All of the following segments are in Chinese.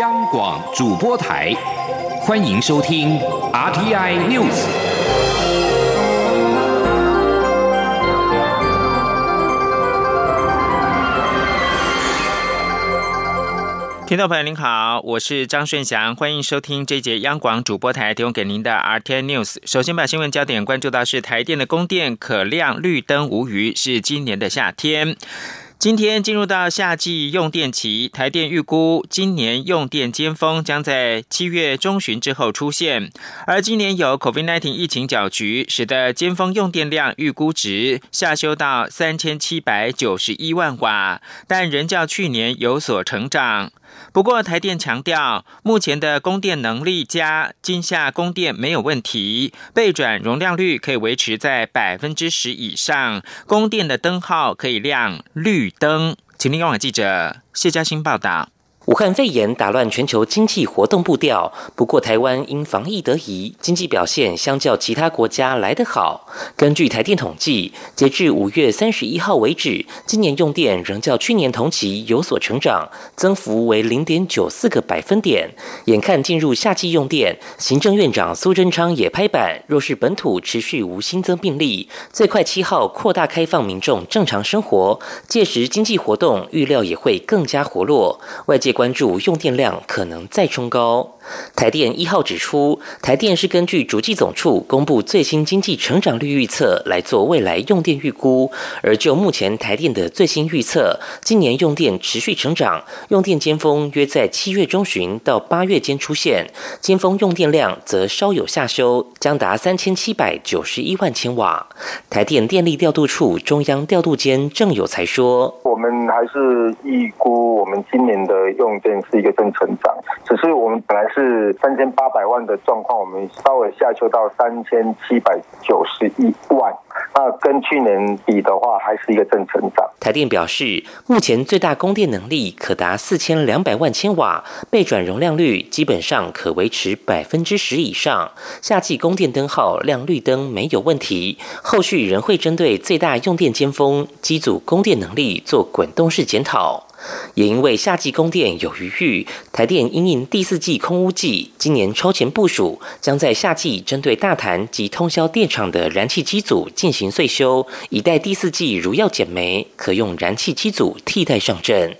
央广主播台，欢迎收听 RTI News。听众朋友您好，我是张顺祥，欢迎收听这节央广主播台提供给您的 RTI News。首先把新闻焦点关注到是台电的供电可亮绿灯无虞，是今年的夏天。今天进入到夏季用电期，台电预估今年用电尖峰将在七月中旬之后出现。而今年有 COVID-19 疫情搅局，使得尖峰用电量预估值下修到三千七百九十一万瓦，但仍较去年有所成长。不过，台电强调，目前的供电能力加今夏供电没有问题，备转容量率可以维持在百分之十以上，供电的灯号可以亮绿灯。请听央广记者谢嘉欣报道。武汉肺炎打乱全球经济活动步调，不过台湾因防疫得宜，经济表现相较其他国家来得好。根据台电统计，截至五月三十一号为止，今年用电仍较去年同期有所成长，增幅为零点九四个百分点。眼看进入夏季用电，行政院长苏贞昌也拍板，若是本土持续无新增病例，最快七号扩大开放民众正常生活，届时经济活动预料也会更加活络。外界。关注用电量可能再冲高。台电一号指出，台电是根据主计总处公布最新经济成长率预测来做未来用电预估。而就目前台电的最新预测，今年用电持续成长，用电尖峰约在七月中旬到八月间出现，尖峰用电量则稍有下修，将达三千七百九十一万千瓦。台电电力调度处中央调度监郑有才说：“我们还是预估我们今年的用。”用电是一个正成长，只是我们本来是三千八百万的状况，我们稍微下修到三千七百九十一万。那跟去年比的话，还是一个正成长。台电表示，目前最大供电能力可达四千两百万千瓦，备转容量率基本上可维持百分之十以上。夏季供电灯号亮绿灯没有问题，后续仍会针对最大用电尖峰机组供电能力做滚动式检讨。也因为夏季供电有余裕，台电因应第四季空污季，今年超前部署，将在夏季针对大潭及通宵电厂的燃气机组进行岁修，以待第四季如要减煤，可用燃气机组替代上阵。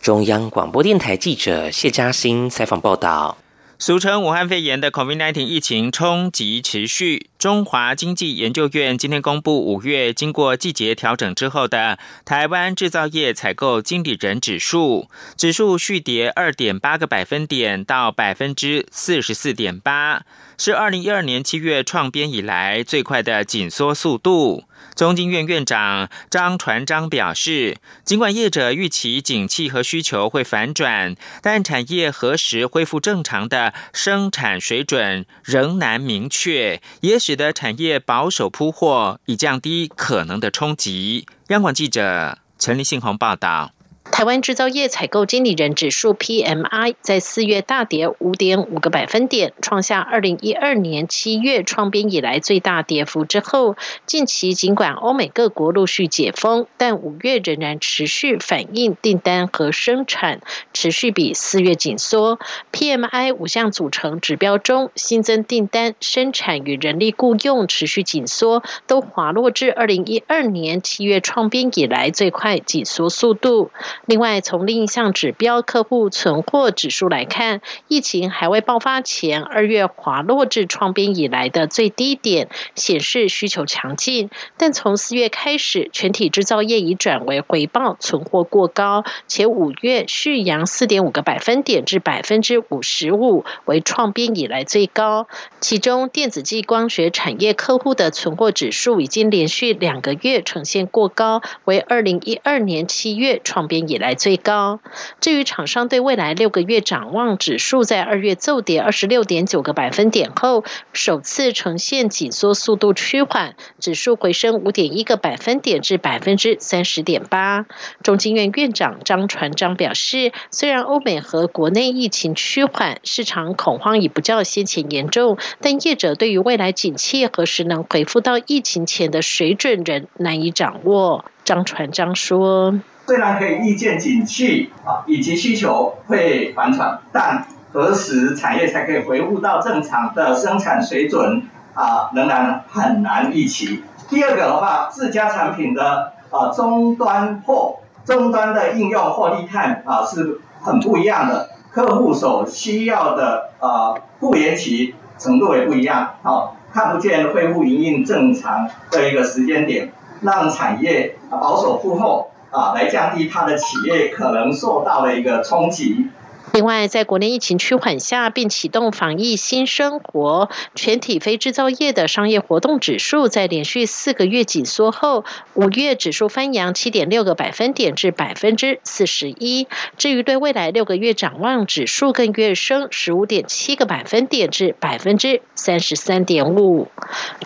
中央广播电台记者谢嘉欣采访报道。俗称武汉肺炎的 COVID-19 疫情冲击持续。中华经济研究院今天公布五月经过季节调整之后的台湾制造业采购经理人指数，指数续跌二点八个百分点到百分之四十四点八，是二零一二年七月创编以来最快的紧缩速度。中经院院长张传章表示，尽管业者预期景气和需求会反转，但产业何时恢复正常的生产水准仍难明确，也使得产业保守铺货，以降低可能的冲击。央广记者陈立信宏报道。台湾制造业采购经理人指数 PMI 在四月大跌五点五个百分点，创下二零一二年七月创编以来最大跌幅之后，近期尽管欧美各国陆续解封，但五月仍然持续反映订单和生产持续比四月紧缩。PMI 五项组成指标中，新增订单、生产与人力雇用持续紧缩，都滑落至二零一二年七月创编以来最快紧缩速度。另外，从另一项指标客户存货指数来看，疫情还未爆发前，二月滑落至创编以来的最低点，显示需求强劲。但从四月开始，全体制造业已转为回报存货过高，且五月续扬四点五个百分点至百分之五十五，为创编以来最高。其中，电子及光学产业客户的存货指数已经连续两个月呈现过高，为二零一二年七月创编以。来最高。至于厂商对未来六个月展望指数，在二月骤跌二十六点九个百分点后，首次呈现紧缩速度趋缓，指数回升五点一个百分点至百分之三十点八。中经院院长张传章表示，虽然欧美和国内疫情趋缓，市场恐慌已不较先前严重，但业者对于未来景气何时能恢复到疫情前的水准仍难以掌握。张传章说。虽然可以预见景气啊以及需求会反转，但何时产业才可以恢复到正常的生产水准啊，仍然很难预期。第二个的话，自家产品的啊终端货终端的应用获利看啊是很不一样的，客户所需要的啊复原期程度也不一样，啊看不见恢复营运正常的一个时间点，让产业保守复后啊来降低它的企业可能受到的一个冲击。另外，在国内疫情趋缓下，并启动防疫新生活，全体非制造业的商业活动指数在连续四个月紧缩后，五月指数翻扬七点六个百分点至百分之四十一。至于对未来六个月展望，指数更跃升十五点七个百分点至百分之三十三点五。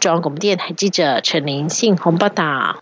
中央广播电台记者陈林信鸿报道。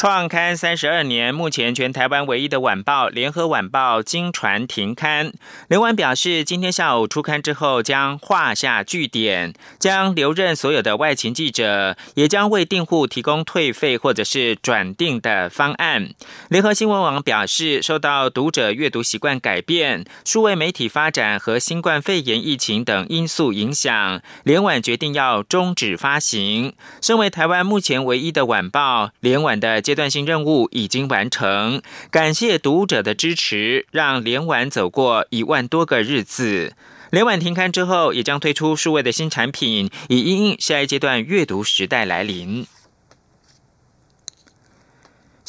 创刊三十二年，目前全台湾唯一的晚报《联合晚报》经传停刊。联晚表示，今天下午出刊之后将画下句点，将留任所有的外勤记者，也将为订户提供退费或者是转订的方案。联合新闻网表示，受到读者阅读习惯改变、数位媒体发展和新冠肺炎疫情等因素影响，联晚决定要终止发行。身为台湾目前唯一的晚报，联晚的。阶段性任务已经完成，感谢读者的支持，让连晚走过一万多个日子。连晚停刊之后，也将推出数位的新产品，以应下一阶段阅读时代来临。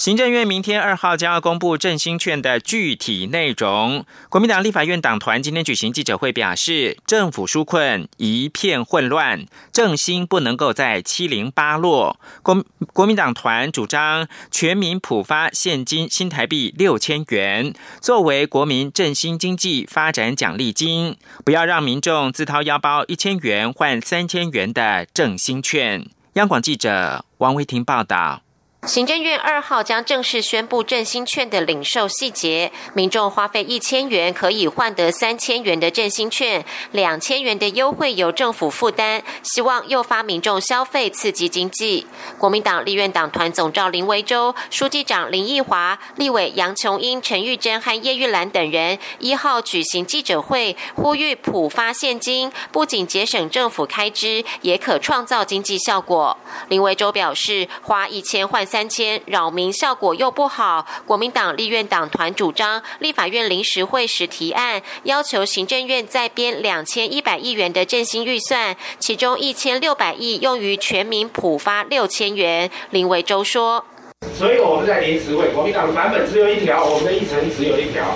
行政院明天二号将要公布振兴券的具体内容。国民党立法院党团今天举行记者会，表示政府纾困一片混乱，振兴不能够在七零八落。国国民党团主张全民普发现金新台币六千元，作为国民振兴经济发展奖励金，不要让民众自掏腰包一千元换三千元的振兴券。央广记者王维婷报道。行政院二号将正式宣布振兴券的领售细节，民众花费一千元可以换得三千元的振兴券，两千元的优惠由政府负担，希望诱发民众消费，刺激经济。国民党立院党团总召林维洲、书记长林奕华、立委杨琼英、陈玉珍和叶玉兰等人一号举行记者会，呼吁普发现金，不仅节省政府开支，也可创造经济效果。林维洲表示，花一千换。三千扰民效果又不好，国民党立院党团主张立法院临时会时提案，要求行政院再编两千一百亿元的振兴预算，其中一千六百亿用于全民普发六千元。林维洲说：“所以我们在临时会，国民党的版本只有一条，我们的议程只有一条，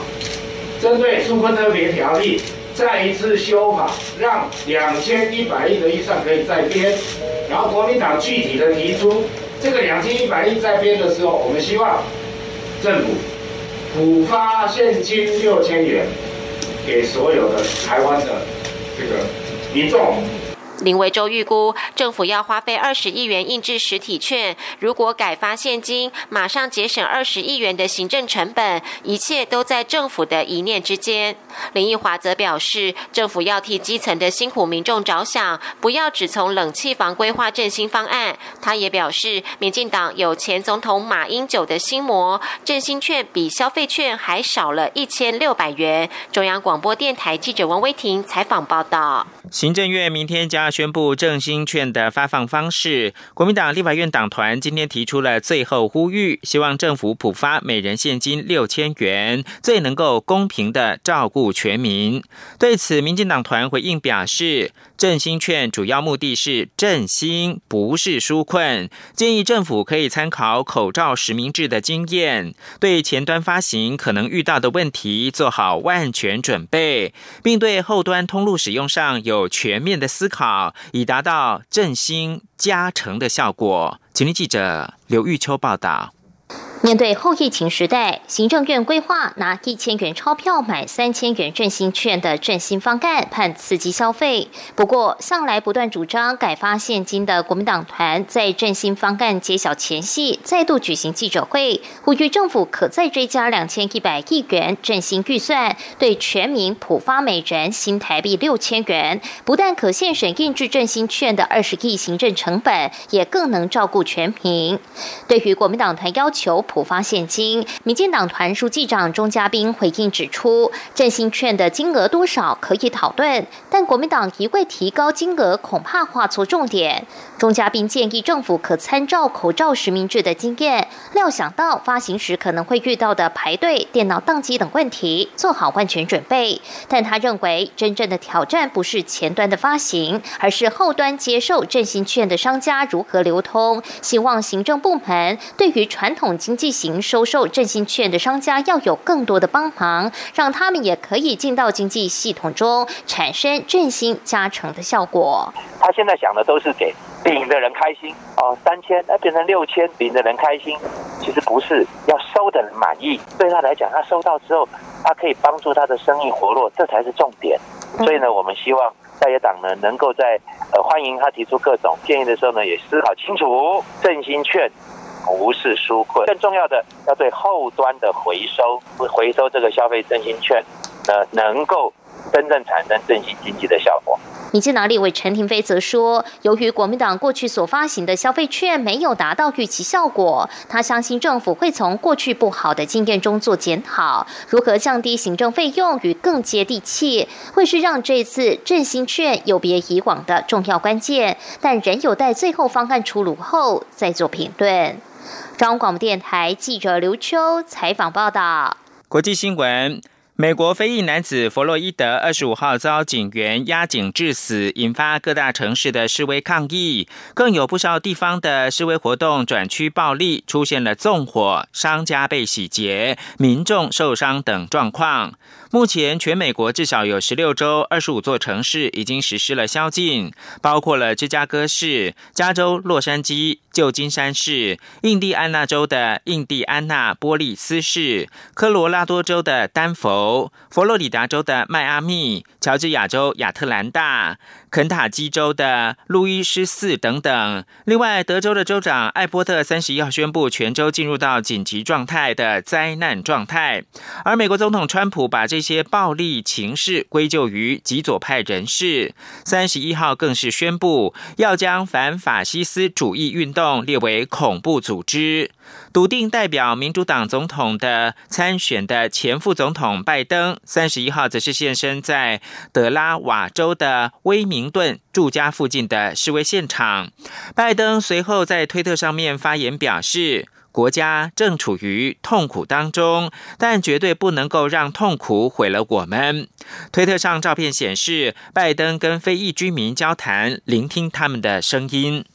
针对纾困特别条例再一次修法，让两千一百亿的预算可以再编，然后国民党具体的提出。”这个两千一百亿在编的时候，我们希望政府补发现金六千元给所有的台湾的这个民众。林维洲预估，政府要花费二十亿元印制实体券，如果改发现金，马上节省二十亿元的行政成本，一切都在政府的一念之间。林奕华则表示，政府要替基层的辛苦民众着想，不要只从冷气房规划振兴方案。他也表示，民进党有前总统马英九的心魔，振兴券比消费券还少了一千六百元。中央广播电台记者王威婷采访报道。行政院明天将。宣布正兴券的发放方式，国民党立法院党团今天提出了最后呼吁，希望政府普发每人现金六千元，最能够公平的照顾全民。对此，民进党团回应表示。振兴券主要目的是振兴，不是纾困。建议政府可以参考口罩实名制的经验，对前端发行可能遇到的问题做好万全准备，并对后端通路使用上有全面的思考，以达到振兴加成的效果。请听记者刘玉秋报道。面对后疫情时代，行政院规划拿一千元钞票买三千元振兴券的振兴方案，盼刺激消费。不过，向来不断主张改发现金的国民党团，在振兴方案揭晓前夕，再度举行记者会，呼吁政府可再追加两千一百亿元振兴预算，对全民普发每人新台币六千元，不但可现省印制振兴券的二十亿行政成本，也更能照顾全民。对于国民党团要求。补发现金。民进党团书记长钟嘉宾回应指出，振兴券的金额多少可以讨论，但国民党一味提高金额，恐怕画错重点。钟嘉宾建议政府可参照口罩实名制的经验，料想到发行时可能会遇到的排队、电脑宕机等问题，做好万全准备。但他认为，真正的挑战不是前端的发行，而是后端接受振兴券的商家如何流通。希望行政部门对于传统经济型收受振兴券的商家要有更多的帮忙，让他们也可以进到经济系统中，产生振兴加成的效果。他现在想的都是给。领的人开心哦，三千那变成六千，领的人开心，其实不是要收的人满意。对他来讲，他收到之后，他可以帮助他的生意活络，这才是重点。所以呢，我们希望在野党呢，能够在呃欢迎他提出各种建议的时候呢，也思考清楚，振兴券不是纾困，更重要的要对后端的回收，回收这个消费振兴券，呃，能够真正产生振兴经济的效果。民进党立委陈廷飞则说，由于国民党过去所发行的消费券没有达到预期效果，他相信政府会从过去不好的经验中做检讨，如何降低行政费用与更接地气，会是让这次振兴券有别以往的重要关键。但仍有待最后方案出炉后再做评论。中央广播电台记者刘秋采访报道。国际新闻。美国非裔男子弗洛伊德二十五号遭警员压颈致死，引发各大城市的示威抗议，更有不少地方的示威活动转趋暴力，出现了纵火、商家被洗劫、民众受伤等状况。目前，全美国至少有十六州、二十五座城市已经实施了宵禁，包括了芝加哥市、加州洛杉矶、旧金山市、印第安纳州的印第安纳波利斯市、科罗拉多州的丹佛、佛罗里达州的迈阿密、乔治亚州亚特兰大。肯塔基州的路易斯四等等。另外，德州的州长艾波特三十一号宣布，全州进入到紧急状态的灾难状态。而美国总统川普把这些暴力情势归咎于极左派人士，三十一号更是宣布要将反法西斯主义运动列为恐怖组织。笃定代表民主党总统的参选的前副总统拜登，三十一号则是现身在德拉瓦州的威明顿住家附近的示威现场。拜登随后在推特上面发言表示，国家正处于痛苦当中，但绝对不能够让痛苦毁了我们。推特上照片显示，拜登跟非裔居民交谈，聆听他们的声音。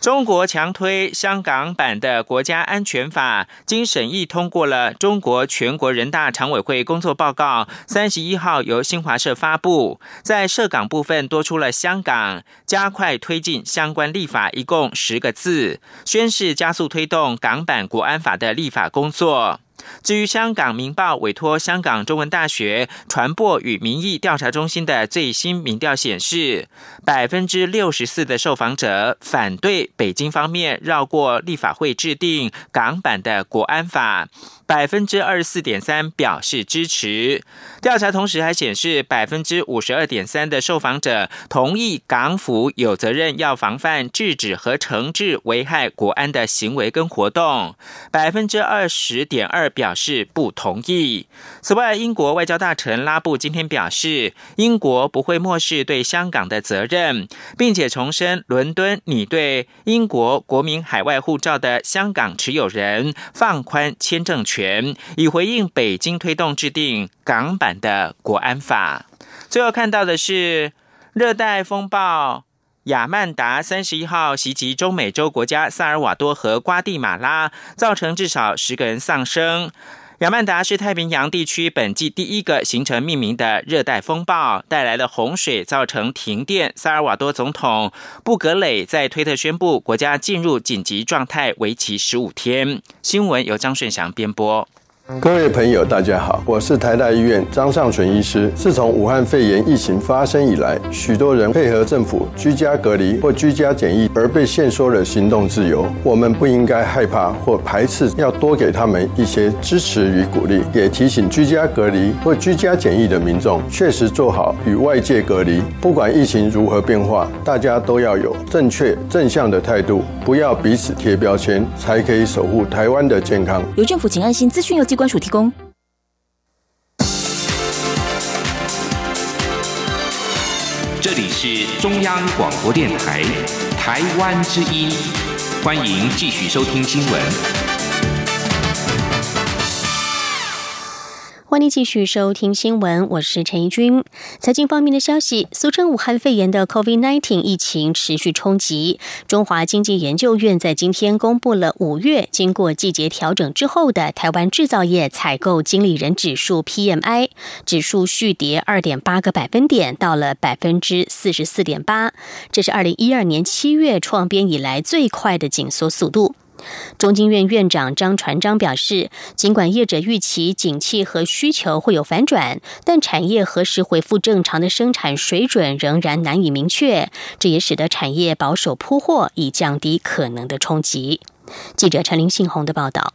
中国强推香港版的国家安全法，经审议通过了中国全国人大常委会工作报告。三十一号由新华社发布，在涉港部分多出了香港加快推进相关立法，一共十个字，宣示加速推动港版国安法的立法工作。至于香港《明报》委托香港中文大学传播与民意调查中心的最新民调显示，百分之六十四的受访者反对北京方面绕过立法会制定港版的国安法。百分之二十四点三表示支持。调查同时还显示，百分之五十二点三的受访者同意港府有责任要防范、制止和惩治危害国安的行为跟活动。百分之二十点二表示不同意。此外，英国外交大臣拉布今天表示，英国不会漠视对香港的责任，并且重申伦敦拟对英国国民海外护照的香港持有人放宽签证权。权以回应北京推动制定港版的国安法。最后看到的是热带风暴亚曼达三十一号袭击中美洲国家萨尔瓦多和瓜地马拉，造成至少十个人丧生。亚曼达是太平洋地区本季第一个形成命名的热带风暴，带来了洪水，造成停电。萨尔瓦多总统布格雷在推特宣布，国家进入紧急状态，为期十五天。新闻由张顺祥编播。各位朋友，大家好，我是台大医院张尚存医师。自从武汉肺炎疫情发生以来，许多人配合政府居家隔离或居家检疫，而被限缩了行动自由。我们不应该害怕或排斥，要多给他们一些支持与鼓励。也提醒居家隔离或居家检疫的民众，确实做好与外界隔离。不管疫情如何变化，大家都要有正确正向的态度，不要彼此贴标签，才可以守护台湾的健康。由政府请安心资讯有机关署提供。这里是中央广播电台台湾之音，欢迎继续收听新闻。欢迎继续收听新闻，我是陈怡君。财经方面的消息，俗称武汉肺炎的 COVID-19 疫情持续冲击。中华经济研究院在今天公布了五月经过季节调整之后的台湾制造业采购经理人指数 PMI 指数续跌二点八个百分点，到了百分之四十四点八，这是二零一二年七月创编以来最快的紧缩速度。中经院院长张传章表示，尽管业者预期景气和需求会有反转，但产业何时恢复正常的生产水准仍然难以明确。这也使得产业保守铺货，以降低可能的冲击。记者陈林信宏的报道。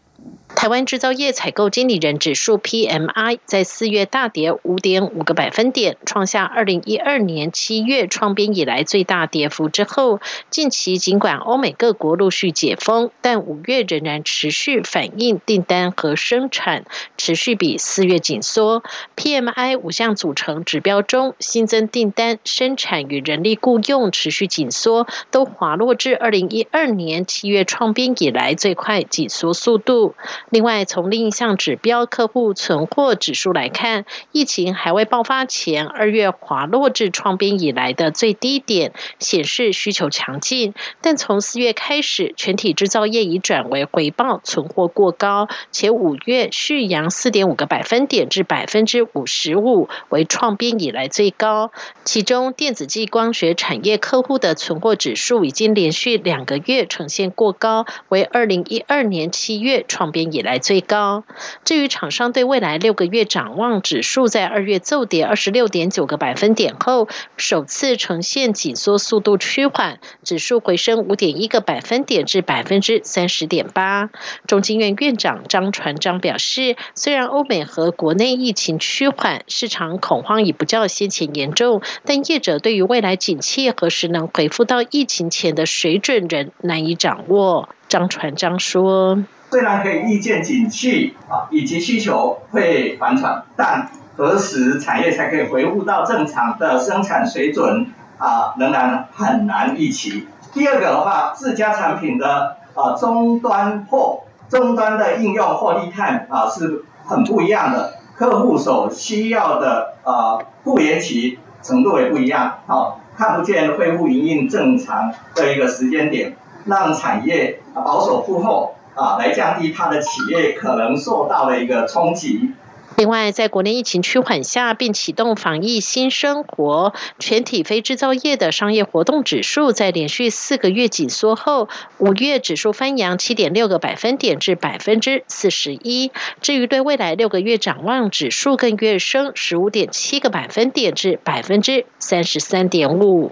台湾制造业采购经理人指数 PMI 在四月大跌五点五个百分点，创下二零一二年七月创编以来最大跌幅之后，近期尽管欧美各国陆续解封，但五月仍然持续反映订单和生产持续比四月紧缩。PMI 五项组成指标中，新增订单、生产与人力雇用持续紧缩，都滑落至二零一二年七月创编以来最快紧缩速度。另外，从另一项指标客户存货指数来看，疫情还未爆发前，二月滑落至创编以来的最低点，显示需求强劲。但从四月开始，全体制造业已转为回报存货过高，且五月续扬四点五个百分点至百分之五十五，为创编以来最高。其中，电子及光学产业客户的存货指数已经连续两个月呈现过高，为二零一二年七月创编以来最高。至于厂商对未来六个月展望指数，在二月骤跌二十六点九个百分点后，首次呈现紧缩速度趋缓，指数回升五点一个百分点至百分之三十点八。中经院院长张传章表示，虽然欧美和国内疫情趋缓，市场恐慌已不较先前严重，但业者对于未来景气何时能恢复到疫情前的水准仍难以掌握。张传章说。虽然可以预见景气啊以及需求会反转，但何时产业才可以恢复到正常的生产水准啊，仍然很难预期。第二个的话，自家产品的啊终端货、终端的应用获利看啊是很不一样的，客户所需要的啊复原期程度也不一样，好看不见恢复营运正常的一个时间点，让产业保守复后。啊，来降低它的企业可能受到的一个冲击。另外，在国内疫情趋缓下，并启动防疫新生活，全体非制造业的商业活动指数在连续四个月紧缩后，五月指数翻扬七点六个百分点至百分之四十一。至于对未来六个月展望指数，更跃升十五点七个百分点至百分之三十三点五。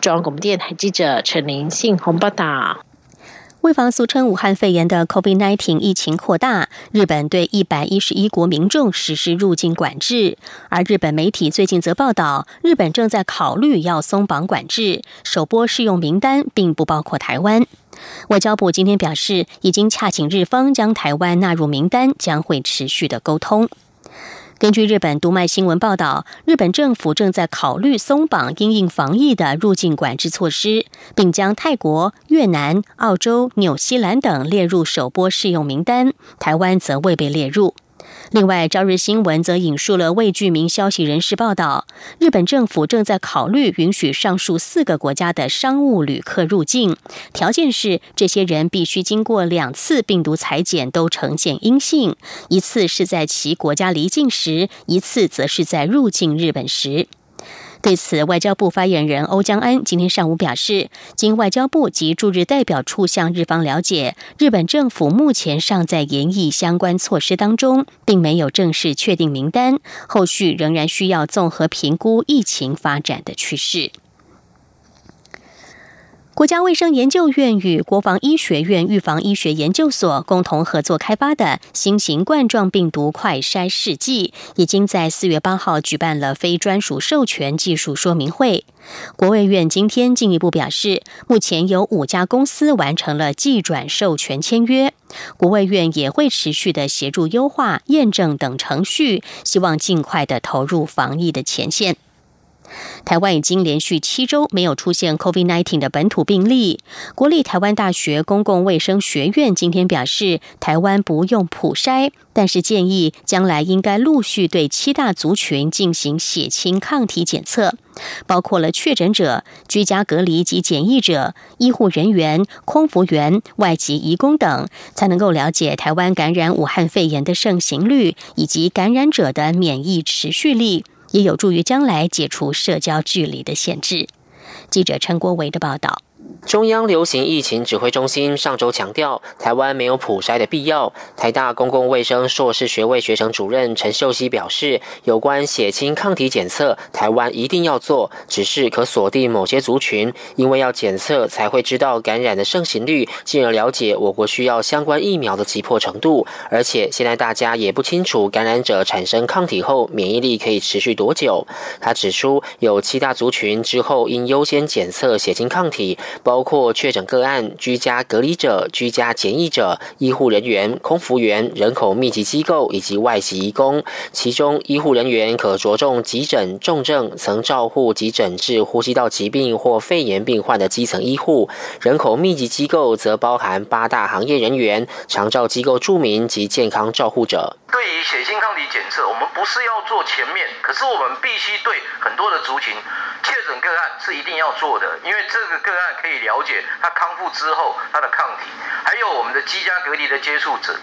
中央广播电台记者陈林信鸿报道。为防俗称武汉肺炎的 COVID-19 疫情扩大，日本对一百一十一国民众实施入境管制。而日本媒体最近则报道，日本正在考虑要松绑管制，首波适用名单并不包括台湾。外交部今天表示，已经洽请日方将台湾纳入名单，将会持续的沟通。根据日本读卖新闻报道，日本政府正在考虑松绑因应防疫的入境管制措施，并将泰国、越南、澳洲、纽西兰等列入首波适用名单，台湾则未被列入。另外，朝日新闻则引述了未具名消息人士报道，日本政府正在考虑允许上述四个国家的商务旅客入境，条件是这些人必须经过两次病毒裁剪都呈现阴性，一次是在其国家离境时，一次则是在入境日本时。对此，外交部发言人欧江安今天上午表示，经外交部及驻日代表处向日方了解，日本政府目前尚在研议相关措施当中，并没有正式确定名单，后续仍然需要综合评估疫情发展的趋势。国家卫生研究院与国防医学院预防医学研究所共同合作开发的新型冠状病毒快筛试剂，已经在四月八号举办了非专属授权技术说明会。国卫院今天进一步表示，目前有五家公司完成了技转授权签约，国卫院也会持续的协助优化验证等程序，希望尽快的投入防疫的前线。台湾已经连续七周没有出现 COVID-19 的本土病例。国立台湾大学公共卫生学院今天表示，台湾不用普筛，但是建议将来应该陆续对七大族群进行血清抗体检测，包括了确诊者、居家隔离及检疫者、医护人员、空服员、外籍移工等，才能够了解台湾感染武汉肺炎的盛行率以及感染者的免疫持续力。也有助于将来解除社交距离的限制。记者陈国维的报道。中央流行疫情指挥中心上周强调，台湾没有普筛的必要。台大公共卫生硕士学位学程主任陈秀熙表示，有关血清抗体检测，台湾一定要做，只是可锁定某些族群，因为要检测才会知道感染的盛行率，进而了解我国需要相关疫苗的急迫程度。而且现在大家也不清楚感染者产生抗体后免疫力可以持续多久。他指出，有七大族群之后应优先检测血清抗体。包括确诊个案、居家隔离者、居家检疫者、医护人员、空服员、人口密集机构以及外籍移工。其中，医护人员可着重急诊、重症、曾照护及诊治呼吸道疾病或肺炎病患的基层医护；人口密集机构则包含八大行业人员、长照机构住民及健康照护者。对于血清抗体检测，我们不是要做前面，可是我们必须对很多的族群。确诊个案是一定要做的，因为这个个案可以了解他康复之后他的抗体，还有我们的居家隔离的接触者，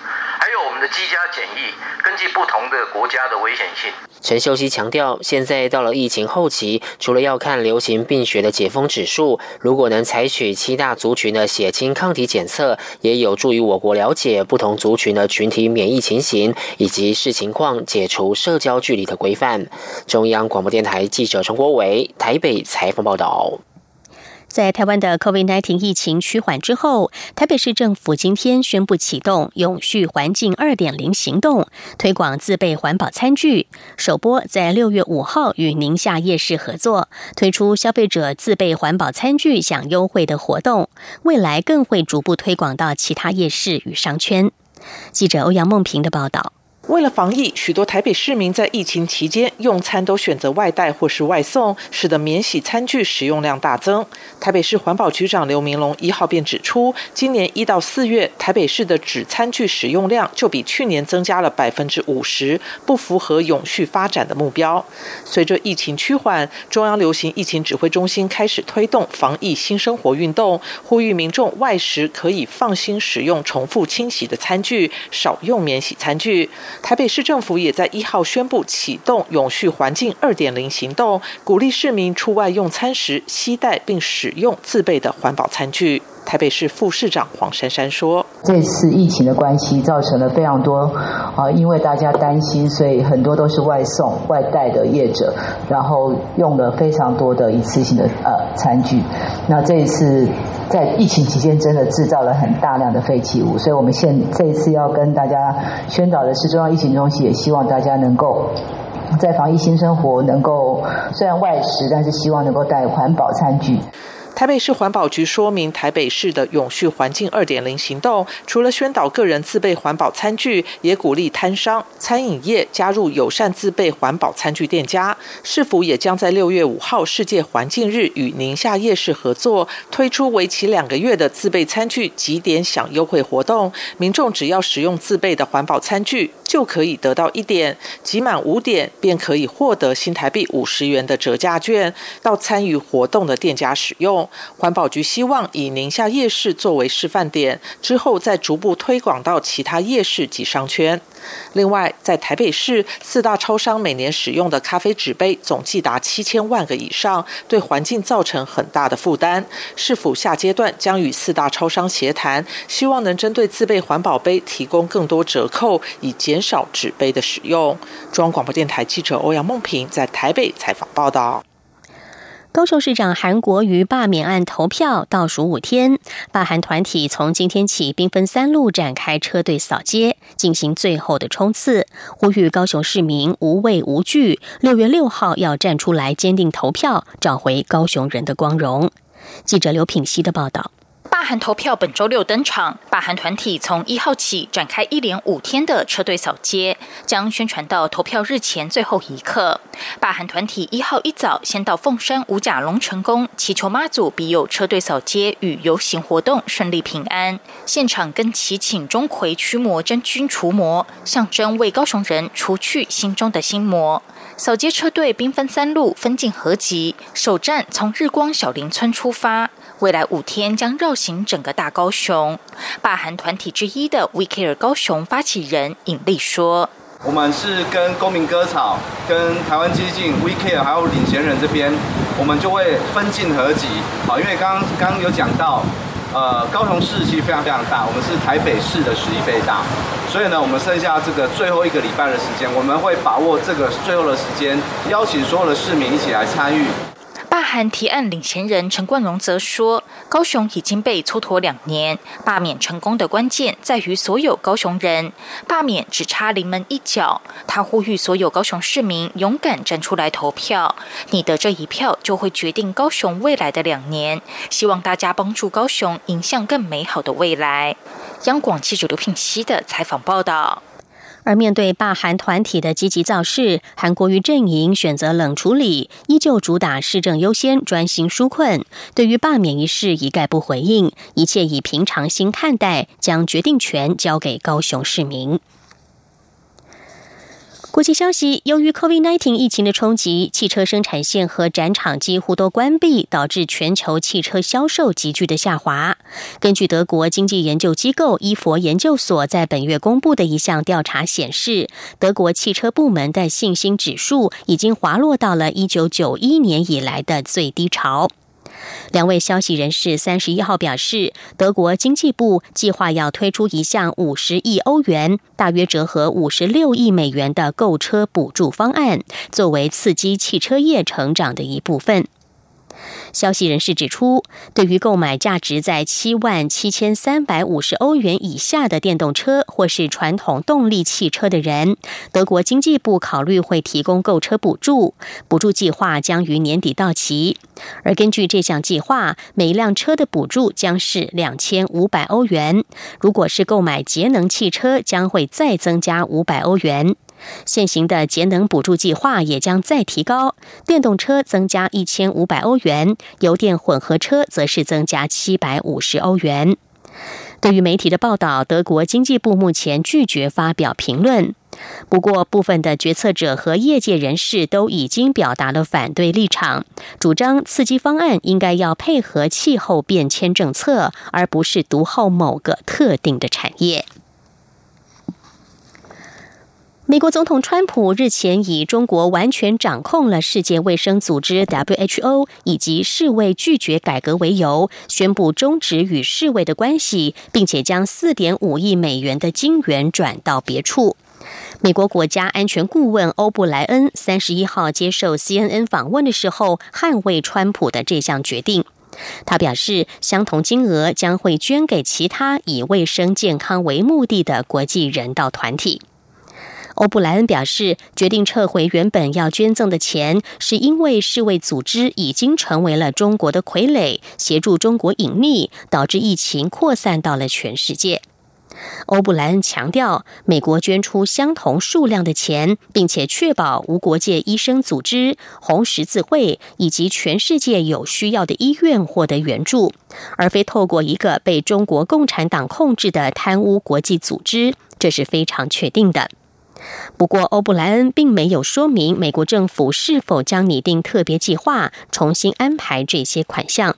的居家检疫，根据不同的国家的危险性。陈秀熙强调，现在到了疫情后期，除了要看流行病学的解封指数，如果能采取七大族群的血清抗体检测，也有助于我国了解不同族群的群体免疫情形以及视情况解除社交距离的规范。中央广播电台记者陈国伟台。北采访报道，在台湾的 COVID-19 疫情趋缓之后，台北市政府今天宣布启动永续环境二点零行动，推广自备环保餐具。首播在六月五号与宁夏夜市合作，推出消费者自备环保餐具享优惠的活动。未来更会逐步推广到其他夜市与商圈。记者欧阳梦平的报道。为了防疫，许多台北市民在疫情期间用餐都选择外带或是外送，使得免洗餐具使用量大增。台北市环保局长刘明龙一号便指出，今年一到四月，台北市的纸餐具使用量就比去年增加了百分之五十，不符合永续发展的目标。随着疫情趋缓，中央流行疫情指挥中心开始推动防疫新生活运动，呼吁民众外食可以放心使用重复清洗的餐具，少用免洗餐具。台北市政府也在一号宣布启动永续环境二点零行动，鼓励市民出外用餐时携带并使用自备的环保餐具。台北市副市长黄珊珊说：“这次疫情的关系，造成了非常多啊，因为大家担心，所以很多都是外送、外带的业者，然后用了非常多的一次性的呃餐具。那这一次。”在疫情期间，真的制造了很大量的废弃物，所以我们现这一次要跟大家宣导的是，中央疫情中心也希望大家能够在防疫新生活，能够虽然外食，但是希望能够带环保餐具。台北市环保局说明，台北市的永续环境二点零行动，除了宣导个人自备环保餐具，也鼓励摊商、餐饮业加入友善自备环保餐具店家。市府也将在六月五号世界环境日与宁夏夜市合作，推出为期两个月的自备餐具几点享优惠活动。民众只要使用自备的环保餐具，就可以得到一点，集满五点便可以获得新台币五十元的折价券，到参与活动的店家使用。环保局希望以宁夏夜市作为示范点，之后再逐步推广到其他夜市及商圈。另外，在台北市四大超商每年使用的咖啡纸杯总计达七千万个以上，对环境造成很大的负担。市府下阶段将与四大超商协谈，希望能针对自备环保杯提供更多折扣，以减少纸杯的使用。中央广播电台记者欧阳梦平在台北采访报道。高雄市长韩国瑜罢免案投票倒数五天，罢韩团体从今天起兵分三路展开车队扫街，进行最后的冲刺，呼吁高雄市民无畏无惧，六月六号要站出来坚定投票，找回高雄人的光荣。记者刘品熙的报道。罢韩投票本周六登场，罢韩团体从一号起展开一连五天的车队扫街，将宣传到投票日前最后一刻。罢韩团体一号一早先到凤山五甲龙城宫祈求妈祖庇佑车队扫街与游行活动顺利平安，现场跟祈请钟馗驱魔真君除魔，象征为高雄人除去心中的心魔。扫街车队兵分三路，分进合集，首站从日光小林村出发。未来五天将绕行整个大高雄。罢韩团体之一的 We Care 高雄发起人尹丽说：“我们是跟公民割草、跟台湾激进、We Care 还有领衔人这边，我们就会分进合集。好，因为刚刚刚有讲到，呃，高雄市其实非常非常大，我们是台北市的十一倍大，所以呢，我们剩下这个最后一个礼拜的时间，我们会把握这个最后的时间，邀请所有的市民一起来参与。”罢韩提案领衔人陈冠荣则说：“高雄已经被蹉跎两年，罢免成功的关键在于所有高雄人，罢免只差临门一脚。他呼吁所有高雄市民勇敢站出来投票，你的这一票就会决定高雄未来的两年。希望大家帮助高雄迎向更美好的未来。”央广记者刘品熙的采访报道。而面对罢韩团体的积极造势，韩国瑜阵营选择冷处理，依旧主打市政优先、专心纾困。对于罢免一事一概不回应，一切以平常心看待，将决定权交给高雄市民。国际消息：由于 COVID-19 疫情的冲击，汽车生产线和展场几乎都关闭，导致全球汽车销售急剧的下滑。根据德国经济研究机构伊佛研究所在本月公布的一项调查显示，德国汽车部门的信心指数已经滑落到了一九九一年以来的最低潮。两位消息人士三十一号表示，德国经济部计划要推出一项五十亿欧元（大约折合五十六亿美元）的购车补助方案，作为刺激汽车业成长的一部分。消息人士指出，对于购买价值在七万七千三百五十欧元以下的电动车或是传统动力汽车的人，德国经济部考虑会提供购车补助。补助计划将于年底到期，而根据这项计划，每一辆车的补助将是两千五百欧元。如果是购买节能汽车，将会再增加五百欧元。现行的节能补助计划也将再提高，电动车增加一千五百欧元，油电混合车则是增加七百五十欧元。对于媒体的报道，德国经济部目前拒绝发表评论。不过，部分的决策者和业界人士都已经表达了反对立场，主张刺激方案应该要配合气候变迁政策，而不是独后某个特定的产业。美国总统川普日前以中国完全掌控了世界卫生组织 （WHO） 以及世卫拒绝改革为由，宣布终止与世卫的关系，并且将四点五亿美元的金元转到别处。美国国家安全顾问欧布莱恩三十一号接受 CNN 访问的时候，捍卫川普的这项决定。他表示，相同金额将会捐给其他以卫生健康为目的的国际人道团体。欧布莱恩表示，决定撤回原本要捐赠的钱，是因为世卫组织已经成为了中国的傀儡，协助中国隐匿，导致疫情扩散到了全世界。欧布莱恩强调，美国捐出相同数量的钱，并且确保无国界医生组织、红十字会以及全世界有需要的医院获得援助，而非透过一个被中国共产党控制的贪污国际组织，这是非常确定的。不过，欧布莱恩并没有说明美国政府是否将拟定特别计划，重新安排这些款项。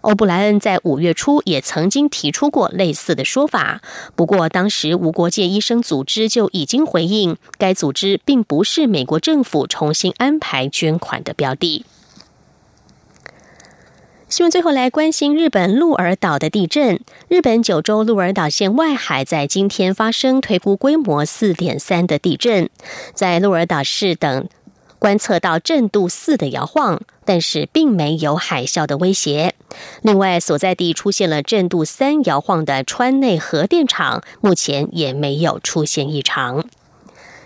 欧布莱恩在五月初也曾经提出过类似的说法，不过当时无国界医生组织就已经回应，该组织并不是美国政府重新安排捐款的标的。新闻最后来关心日本鹿儿岛的地震。日本九州鹿儿岛县外海在今天发生推估规模四点三的地震，在鹿儿岛市等观测到震度四的摇晃，但是并没有海啸的威胁。另外，所在地出现了震度三摇晃的川内核电厂，目前也没有出现异常。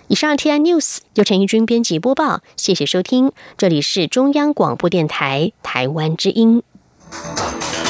以上 T I News 由陈义军编辑播报，谢谢收听，这里是中央广播电台台湾之音。Música